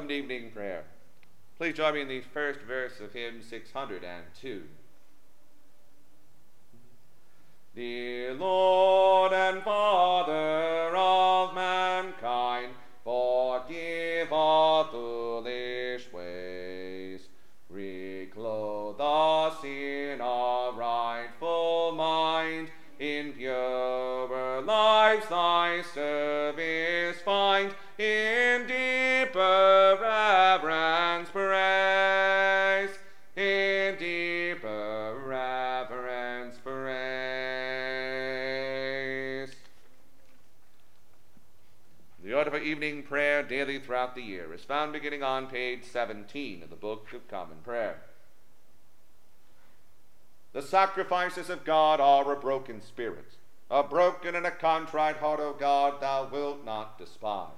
welcomed evening prayer. Please join me in the first verse of hymn 602. The Lord and Father of mankind, forgive all foolish ways. Reclothe us in our rightful mind, in purer lives thy service find, in The order for evening prayer daily throughout the year is found beginning on page 17 of the Book of Common Prayer. The sacrifices of God are a broken spirit. A broken and a contrite heart, O God, thou wilt not despise.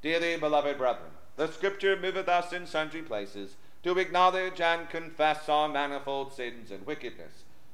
Dearly beloved brethren, the Scripture moveth us in sundry places to acknowledge and confess our manifold sins and wickedness,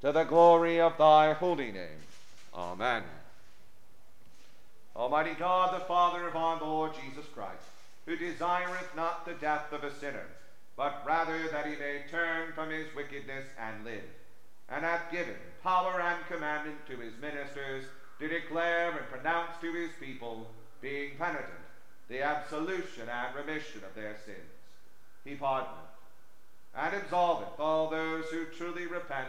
to the glory of thy holy name. Amen. Almighty God, the Father of our Lord Jesus Christ, who desireth not the death of a sinner, but rather that he may turn from his wickedness and live, and hath given power and commandment to his ministers to declare and pronounce to his people, being penitent, the absolution and remission of their sins. He pardoneth and absolveth all those who truly repent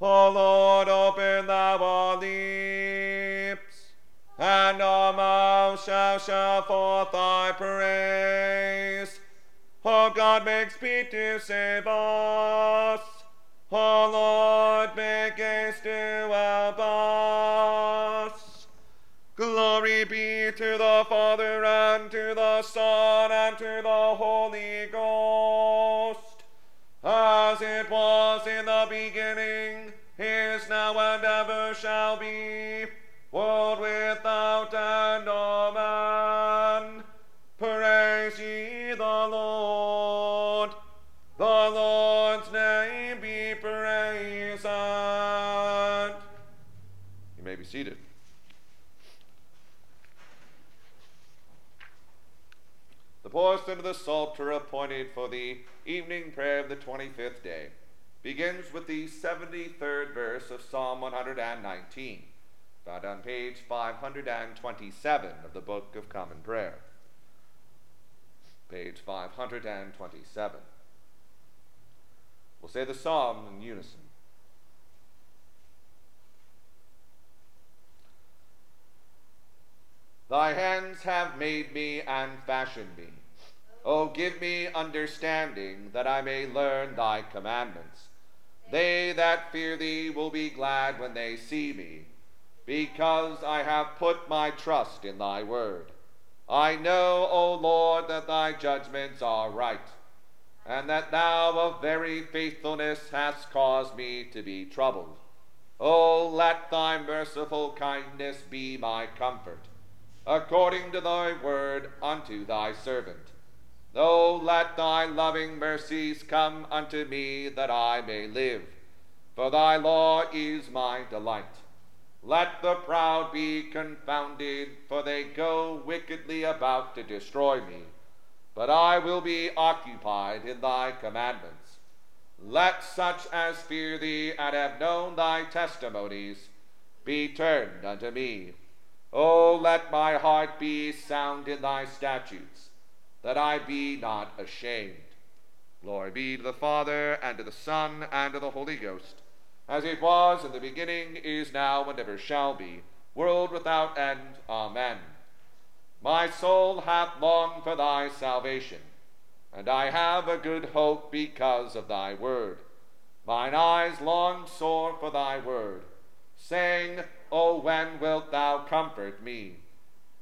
O Lord, open thou our lips, and our mouth shall show forth thy praise. O God, make speed to save us. O Lord, make haste to help us. Glory be to the Father, and to the Son, and to the Holy Ghost, as it was in the beginning, ever shall be, world without end. Amen. Praise ye the Lord. The Lord's name be praised. You may be seated. The portion of the Psalter appointed for the evening prayer of the 25th day begins with the 73rd verse of Psalm 119, found on page 527 of the Book of Common Prayer. Page 527. We'll say the psalm in unison. Thy hands have made me and fashioned me. O give me understanding that I may learn thy commandments. They that fear thee will be glad when they see me, because I have put my trust in thy word. I know, O Lord, that thy judgments are right, and that thou of very faithfulness hast caused me to be troubled. O let thy merciful kindness be my comfort, according to thy word unto thy servant. Oh, let thy loving mercies come unto me that I may live, for thy law is my delight. Let the proud be confounded, for they go wickedly about to destroy me. But I will be occupied in thy commandments. Let such as fear thee and have known thy testimonies be turned unto me. O let my heart be sound in thy statutes that I be not ashamed. Glory be to the Father, and to the Son, and to the Holy Ghost, as it was in the beginning, is now, and ever shall be, world without end. Amen. My soul hath longed for thy salvation, and I have a good hope because of thy word. Mine eyes long sore for thy word, saying, O when wilt thou comfort me?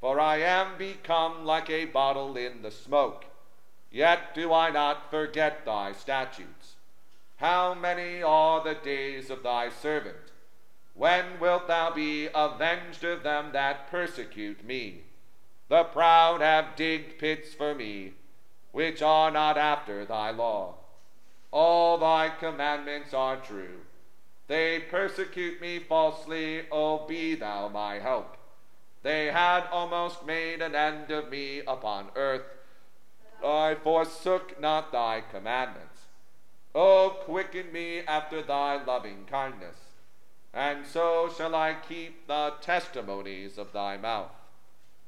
For I am become like a bottle in the smoke. Yet do I not forget thy statutes. How many are the days of thy servant? When wilt thou be avenged of them that persecute me? The proud have digged pits for me, which are not after thy law. All thy commandments are true. They persecute me falsely, O be thou my help. They had almost made an end of me upon earth. I forsook not thy commandments. O quicken me after thy loving kindness, and so shall I keep the testimonies of thy mouth.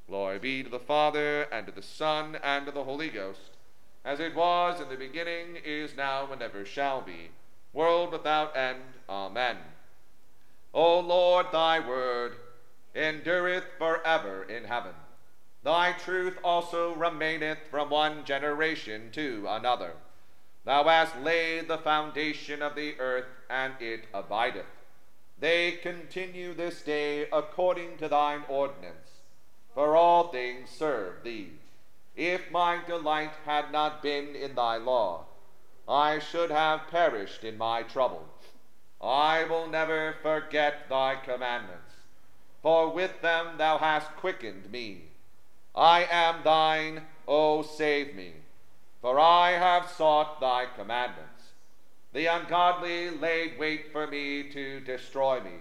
Glory be to the Father, and to the Son, and to the Holy Ghost, as it was in the beginning, is now, and ever shall be, world without end. Amen. O Lord, thy word endureth forever in heaven. Thy truth also remaineth from one generation to another. Thou hast laid the foundation of the earth, and it abideth. They continue this day according to thine ordinance, for all things serve thee. If my delight had not been in thy law, I should have perished in my trouble. I will never forget thy commandments for with them thou hast quickened me. I am thine, O save me, for I have sought thy commandments. The ungodly laid wait for me to destroy me,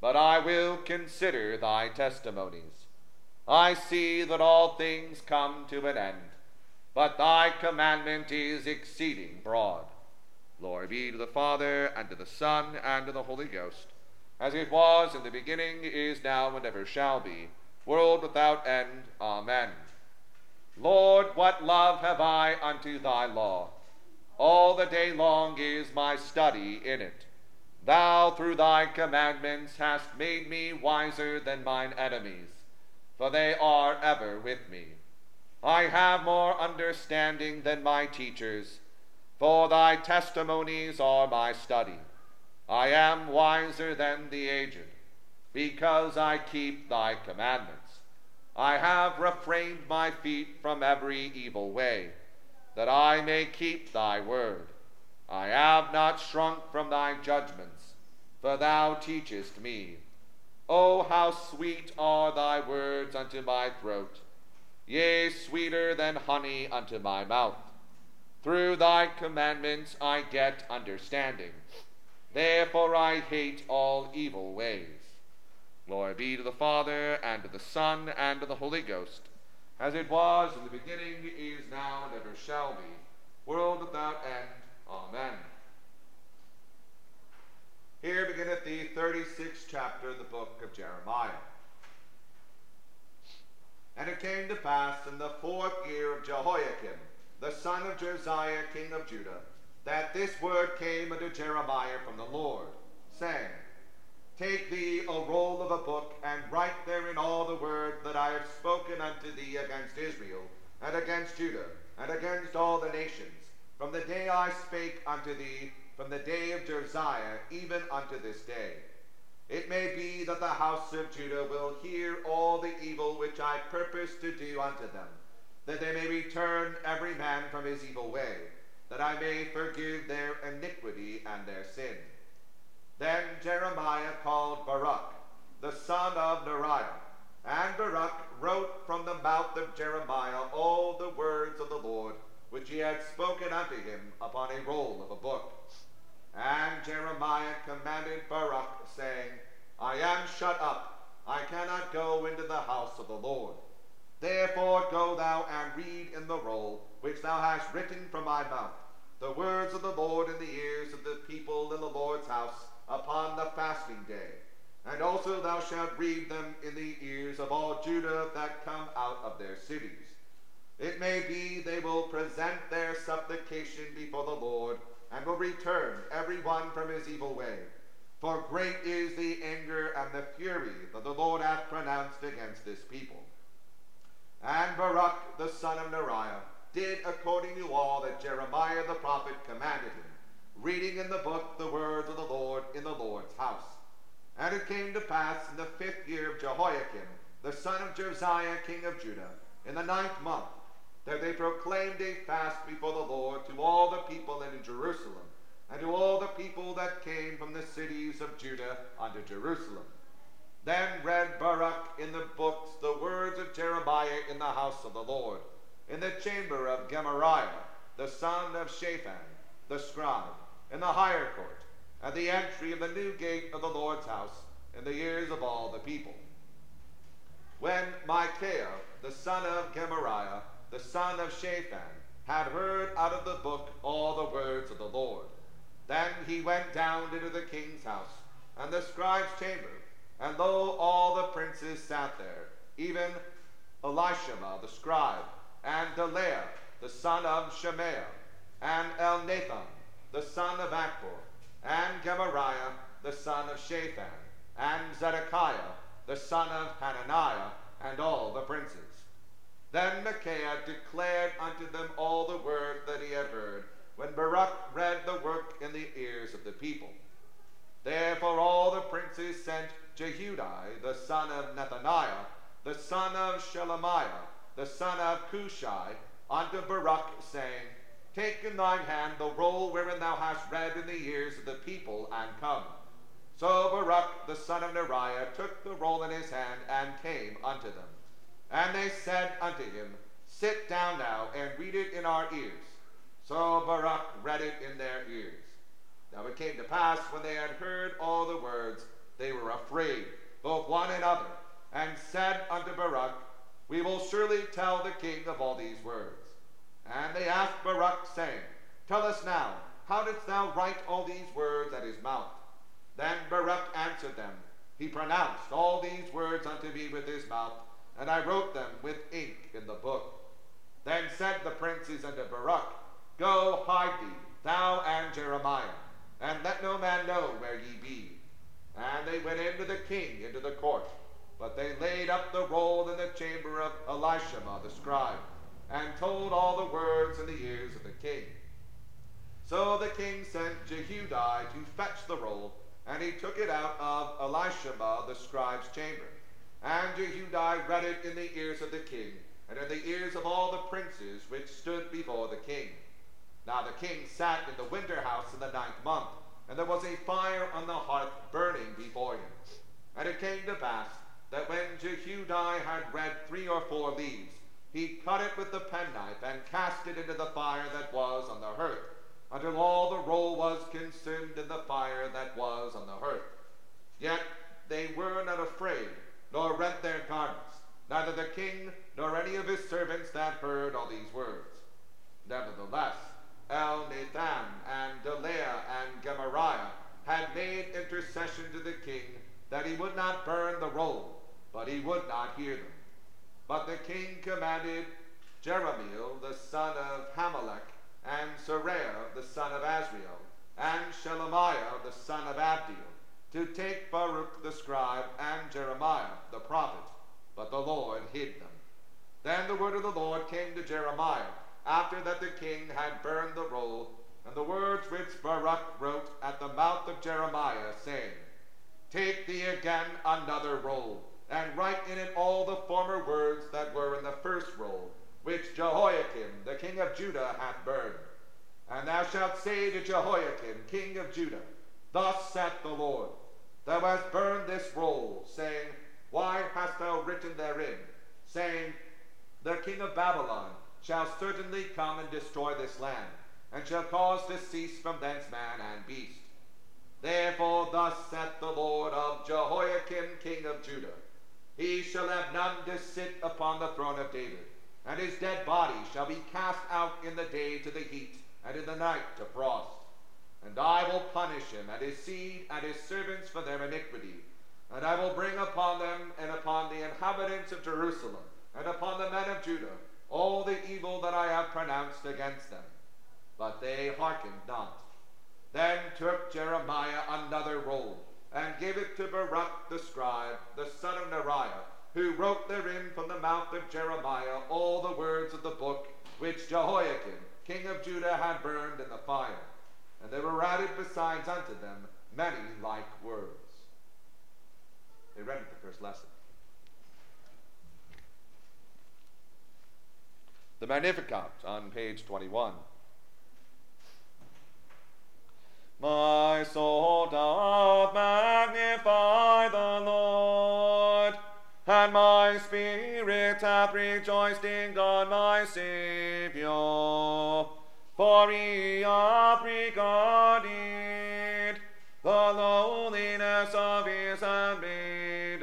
but I will consider thy testimonies. I see that all things come to an end, but thy commandment is exceeding broad. Glory be to the Father, and to the Son, and to the Holy Ghost as it was in the beginning, is now, and ever shall be, world without end. Amen. Lord, what love have I unto thy law? All the day long is my study in it. Thou, through thy commandments, hast made me wiser than mine enemies, for they are ever with me. I have more understanding than my teachers, for thy testimonies are my study. I am wiser than the aged, because I keep thy commandments. I have refrained my feet from every evil way, that I may keep thy word. I have not shrunk from thy judgments, for thou teachest me. Oh, how sweet are thy words unto my throat, yea, sweeter than honey unto my mouth. Through thy commandments I get understanding. Therefore I hate all evil ways. Glory be to the Father, and to the Son, and to the Holy Ghost, as it was in the beginning, is now, and ever shall be, world without end. Amen. Here beginneth the 36th chapter of the book of Jeremiah. And it came to pass in the fourth year of Jehoiakim, the son of Josiah, king of Judah, that this word came unto Jeremiah from the Lord, saying, Take thee a roll of a book, and write therein all the words that I have spoken unto thee against Israel, and against Judah, and against all the nations, from the day I spake unto thee, from the day of Josiah, even unto this day. It may be that the house of Judah will hear all the evil which I purpose to do unto them, that they may return every man from his evil way, that I may forgive their iniquity and their sin. Then Jeremiah called Baruch, the son of Neriah, and Baruch wrote from the mouth of Jeremiah all the words of the Lord, which he had spoken unto him upon a roll of a book. And Jeremiah commanded Baruch, saying, I am shut up, I cannot go into the house of the Lord. Therefore go thou and read in the roll which thou hast written from my mouth, the words of the Lord in the ears of the people in the Lord's house upon the fasting day. And also thou shalt read them in the ears of all Judah that come out of their cities. It may be they will present their supplication before the Lord, and will return every one from his evil way. For great is the anger and the fury that the Lord hath pronounced against this people. And Baruch the son of Neriah did according to all that Jeremiah the prophet commanded him, reading in the book the words of the Lord in the Lord's house. And it came to pass in the fifth year of Jehoiakim, the son of Josiah king of Judah, in the ninth month, that they proclaimed a fast before the Lord to all the people in Jerusalem, and to all the people that came from the cities of Judah unto Jerusalem. Then read Baruch in the books the words of Jeremiah in the house of the Lord, in the chamber of Gemariah, the son of Shaphan, the scribe, in the higher court, at the entry of the new gate of the Lord's house, in the ears of all the people. When Michaiah, the son of Gemariah, the son of Shaphan, had heard out of the book all the words of the Lord, then he went down into the king's house, and the scribe's chamber, and lo, all the princes sat there, even Elishama the scribe, and Delaiah the son of Shemaiah, and Elnathan the son of Achbor, and Gemariah the son of Shaphan, and Zedekiah the son of Hananiah, and all the princes. Then Michaiah declared unto them all the word that he had heard, when Baruch read the work in the ears of the people. Therefore all the princes sent Jehudi, the son of Nethaniah, the son of Shelemiah, the son of Cushai, unto Baruch, saying, Take in thine hand the roll wherein thou hast read in the ears of the people, and come. So Baruch the son of Neriah took the roll in his hand, and came unto them. And they said unto him, Sit down now, and read it in our ears. So Baruch read it in their ears. Now it came to pass, when they had heard all the words, they were afraid, both one and other, and said unto Baruch, We will surely tell the king of all these words. And they asked Baruch, saying, Tell us now, how didst thou write all these words at his mouth? Then Baruch answered them, He pronounced all these words unto me with his mouth, and I wrote them with ink in the book. Then said the princes unto Baruch, Go hide thee, thou and Jeremiah, and let no man know where ye be. And they went into the king into the court, but they laid up the roll in the chamber of Elishama the scribe, and told all the words in the ears of the king. So the king sent Jehudi to fetch the roll, and he took it out of Elishama the scribe's chamber. And Jehudi read it in the ears of the king, and in the ears of all the princes which stood before the king. Now the king sat in the winter house in the ninth month, and there was a fire on the hearth burning before him. And it came to pass that when Jehudi had read three or four leaves, he cut it with the penknife and cast it into the fire that was on the hearth, until all the roll was consumed in the fire that was on the hearth. Yet they were not afraid, nor rent their garments, neither the king nor any of his servants that heard all these words. Nevertheless, Elnathan and Delaiah and Gemariah had made intercession to the king that he would not burn the roll, but he would not hear them. But the king commanded Jerahmeel the son of Hammelech, and Seraiah the son of Azriel, and Shelemiah the son of Abdeel, to take Baruch the scribe and Jeremiah the prophet, but the Lord hid them. Then the word of the Lord came to Jeremiah, after that the king had burned the roll, and the words which Baruch wrote at the mouth of Jeremiah, saying, Take thee again another roll, and write in it all the former words that were in the first roll, which Jehoiakim the king of Judah hath burned. And thou shalt say to Jehoiakim king of Judah, Thus saith the Lord, Thou hast burned this roll, saying, Why hast thou written therein, saying, The king of Babylon shall certainly come and destroy this land, and shall cause to cease from thence man and beast. Therefore thus saith the Lord of Jehoiakim king of Judah, He shall have none to sit upon the throne of David, and his dead body shall be cast out in the day to the heat, and in the night to frost. And I will punish him and his seed and his servants for their iniquity. And I will bring upon them and upon the inhabitants of Jerusalem and upon the men of Judah all the evil that I have pronounced against them. But they hearkened not. Then took Jeremiah another roll, and gave it to Baruch the scribe, the son of Neriah, who wrote therein from the mouth of Jeremiah all the words of the book which Jehoiakim, king of Judah, had burned in the fire. And there were added besides unto them many like words. They read the first lesson. The Magnificat on page 21. My soul doth Saviour. For he hath regarded the lowliness of his handmaiden.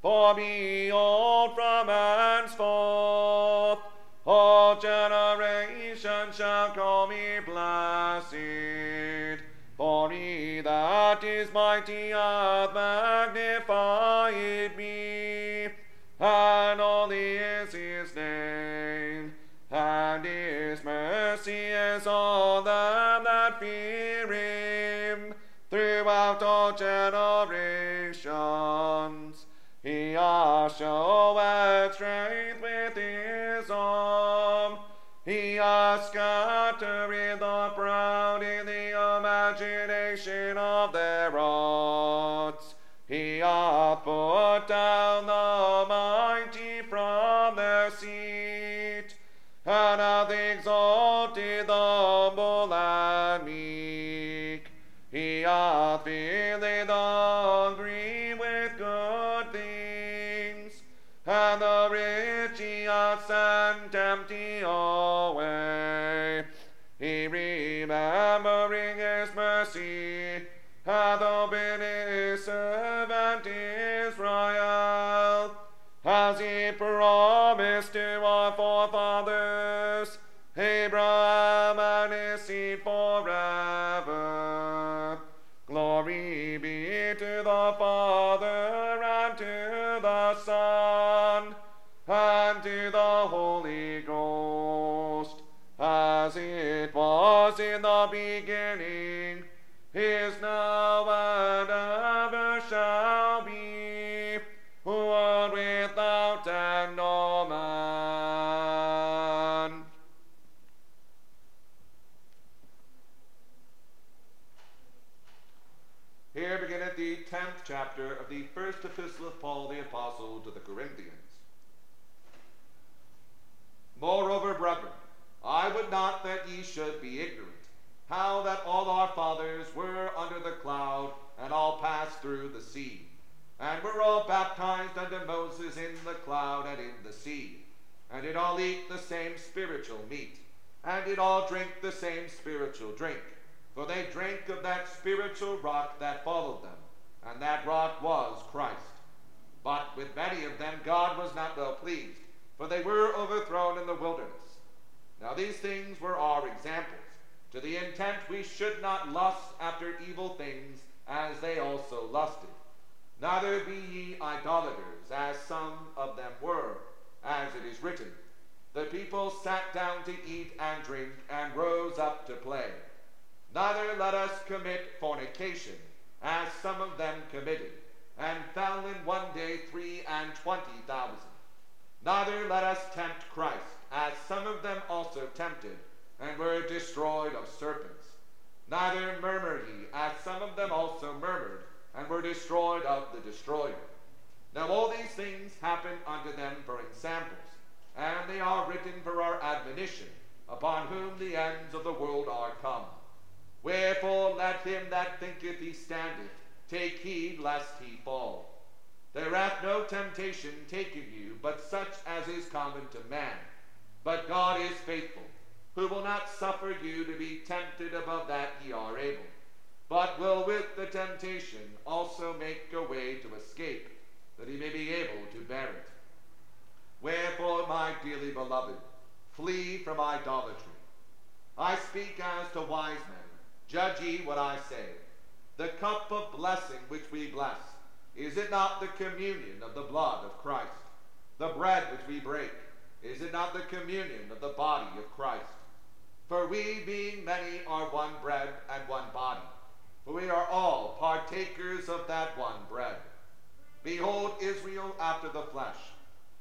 For behold, from henceforth all generations shall call me blessed. For he that is mighty hath magnified showed strength with his arm. He hath scattered the in the beginning, is spiritual meat, and did all drink the same spiritual drink, for they drank of that spiritual rock that followed them, and that rock was Christ. But with many of them God was not well pleased, for they were overthrown in the wilderness. Now these things were our examples, to the intent we should not lust after evil things, as they also lusted. Neither be ye idolaters, as some of them were, as it is written. The people sat down to eat and drink, and rose up to play. Neither let us commit fornication, as some of them committed, and fell in one day three and twenty thousand. Neither let us tempt Christ, as some of them also tempted, and were destroyed of serpents. Neither murmur ye, as some of them also murmured, and were destroyed of the destroyer. Now all these things happened unto them for examples, and they are written for our admonition, upon whom the ends of the world are come. Wherefore let him that thinketh he standeth take heed lest he fall. There hath no temptation taken you, but such as is common to man. But God is faithful, who will not suffer you to be tempted above that ye are able, but will with the temptation also make a way to escape, that he may be able to bear it. Wherefore, my dearly beloved, flee from idolatry. I speak as to wise men. Judge ye what I say. The cup of blessing which we bless, is it not the communion of the blood of Christ? The bread which we break, is it not the communion of the body of Christ? For we, being many, are one bread and one body. For we are all partakers of that one bread. Behold, Israel after the flesh.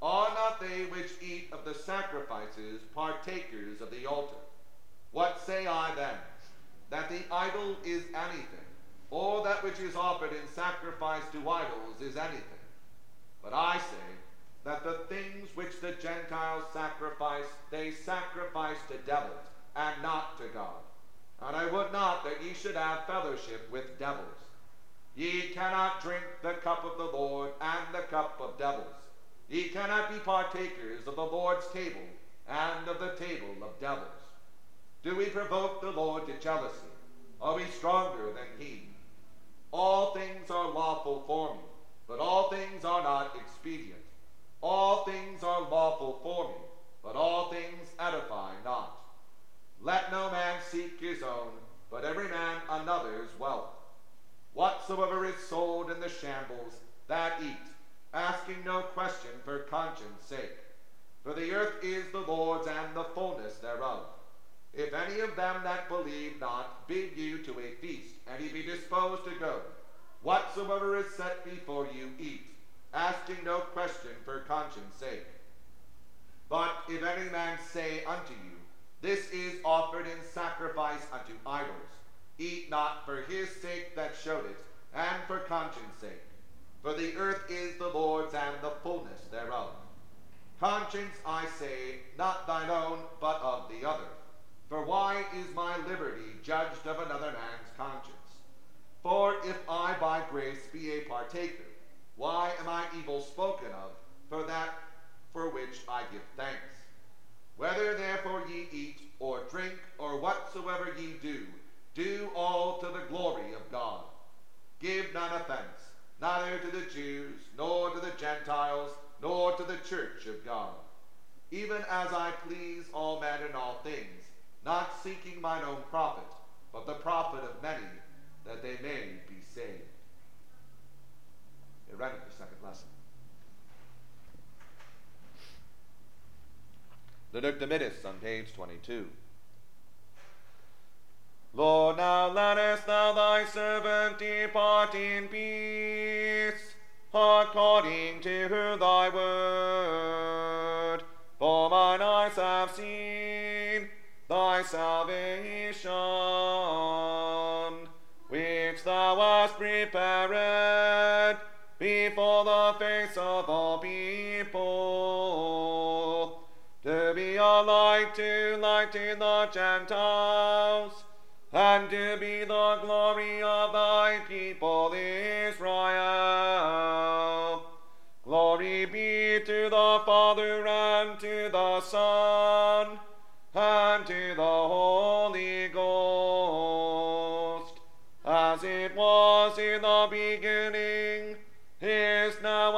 Are not they which eat of the sacrifices partakers of the altar? What say I then? That the idol is anything, or that which is offered in sacrifice to idols is anything. But I say that the things which the Gentiles sacrifice, they sacrifice to devils, and not to God. And I would not that ye should have fellowship with devils. Ye cannot drink the cup of the Lord and the cup of devils. Ye cannot be partakers of the Lord's table and of the table of devils. Do we provoke the Lord to jealousy? Are we stronger than he? All things are lawful for me, but all things are not expedient. All things are lawful for me, but all things edify not. Let no man seek his own, but every man another's wealth. Whatsoever is sold in the shambles, that eat, asking no question for conscience sake. For the earth is the Lord's and the fullness thereof. If any of them that believe not bid you to a feast, and ye be disposed to go, whatsoever is set before you, eat, asking no question for conscience sake. But if any man say unto you, This is offered in sacrifice unto idols, eat not for his sake that showed it, and for conscience sake. For the earth is the Lord's and the fullness thereof. Conscience, I say, not thine own, but of the other. For why is my liberty judged of another man's conscience? For if I by grace be a partaker, why am I evil spoken of for that for which I give thanks? Whether therefore ye eat or drink or whatsoever ye do, do all to the glory of God. Give none offense, neither to the Jews, nor to the Gentiles, nor to the church of God. Even as I please all men in all things, not seeking mine own profit, but the profit of many, that they may be saved. It the second lesson. The Dimittis on page 22. Lord, now lettest thou thy servant depart in peace, according to thy word. For mine eyes have seen thy salvation, which thou hast prepared before the face of all people, to be a light to lighten the Gentiles, and to be the glory of thy people Israel. Glory be to the Father and to the Son and to the Holy Ghost, as it was in the beginning, is now,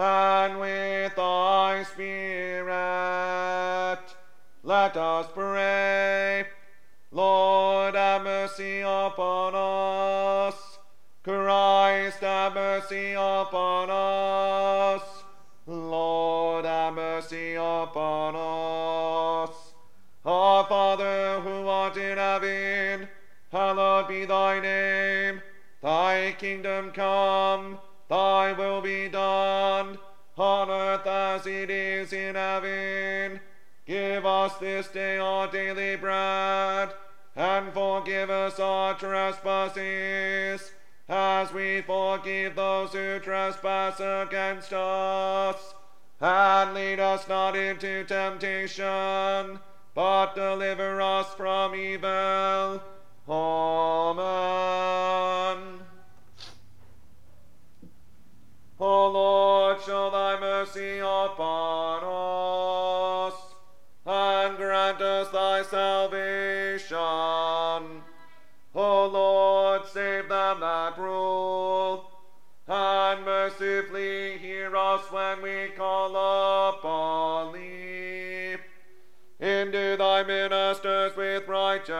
and with thy spirit. Let us pray. Lord, have mercy upon us. Christ, have mercy upon us. Lord, have mercy upon us. Our Father, who art in heaven, hallowed be thy name. Thy kingdom come, this day our daily bread, and forgive us our trespasses as we forgive those who trespass against us. And lead us not into temptation, but deliver us from evil. Amen. O Lord, show thy mercy upon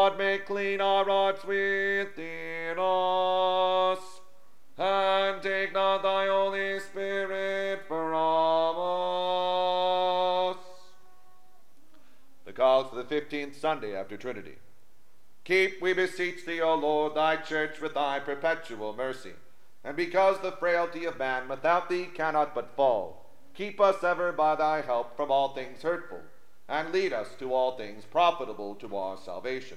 God, make clean our hearts within us, and take not thy Holy Spirit from us. The call for the fifteenth Sunday after Trinity. Keep, we beseech thee, O Lord, thy church with thy perpetual mercy. And because the frailty of man without thee cannot but fall, keep us ever by thy help from all things hurtful, and lead us to all things profitable to our salvation.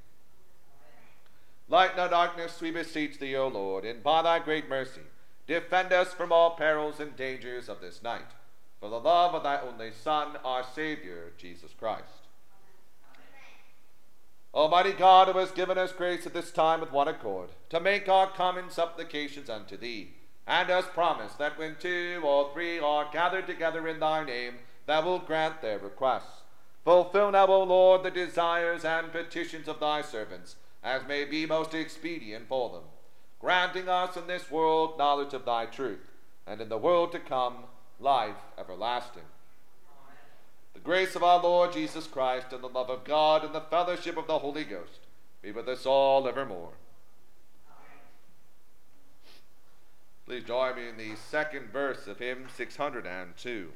Lighten our darkness, we beseech thee, O Lord, and by thy great mercy, defend us from all perils and dangers of this night, for the love of thy only Son, our Savior, Jesus Christ. Almighty God, who has given us grace at this time with one accord, to make our common supplications unto thee, and has promised that when two or three are gathered together in thy name, thou wilt grant their requests. Fulfill now, O Lord, the desires and petitions of thy servants, as may be most expedient for them, granting us in this world knowledge of thy truth, and in the world to come life everlasting. The grace of our Lord Jesus Christ, and the love of God, and the fellowship of the Holy Ghost be with us all evermore. Please join me in the second verse of hymn 602.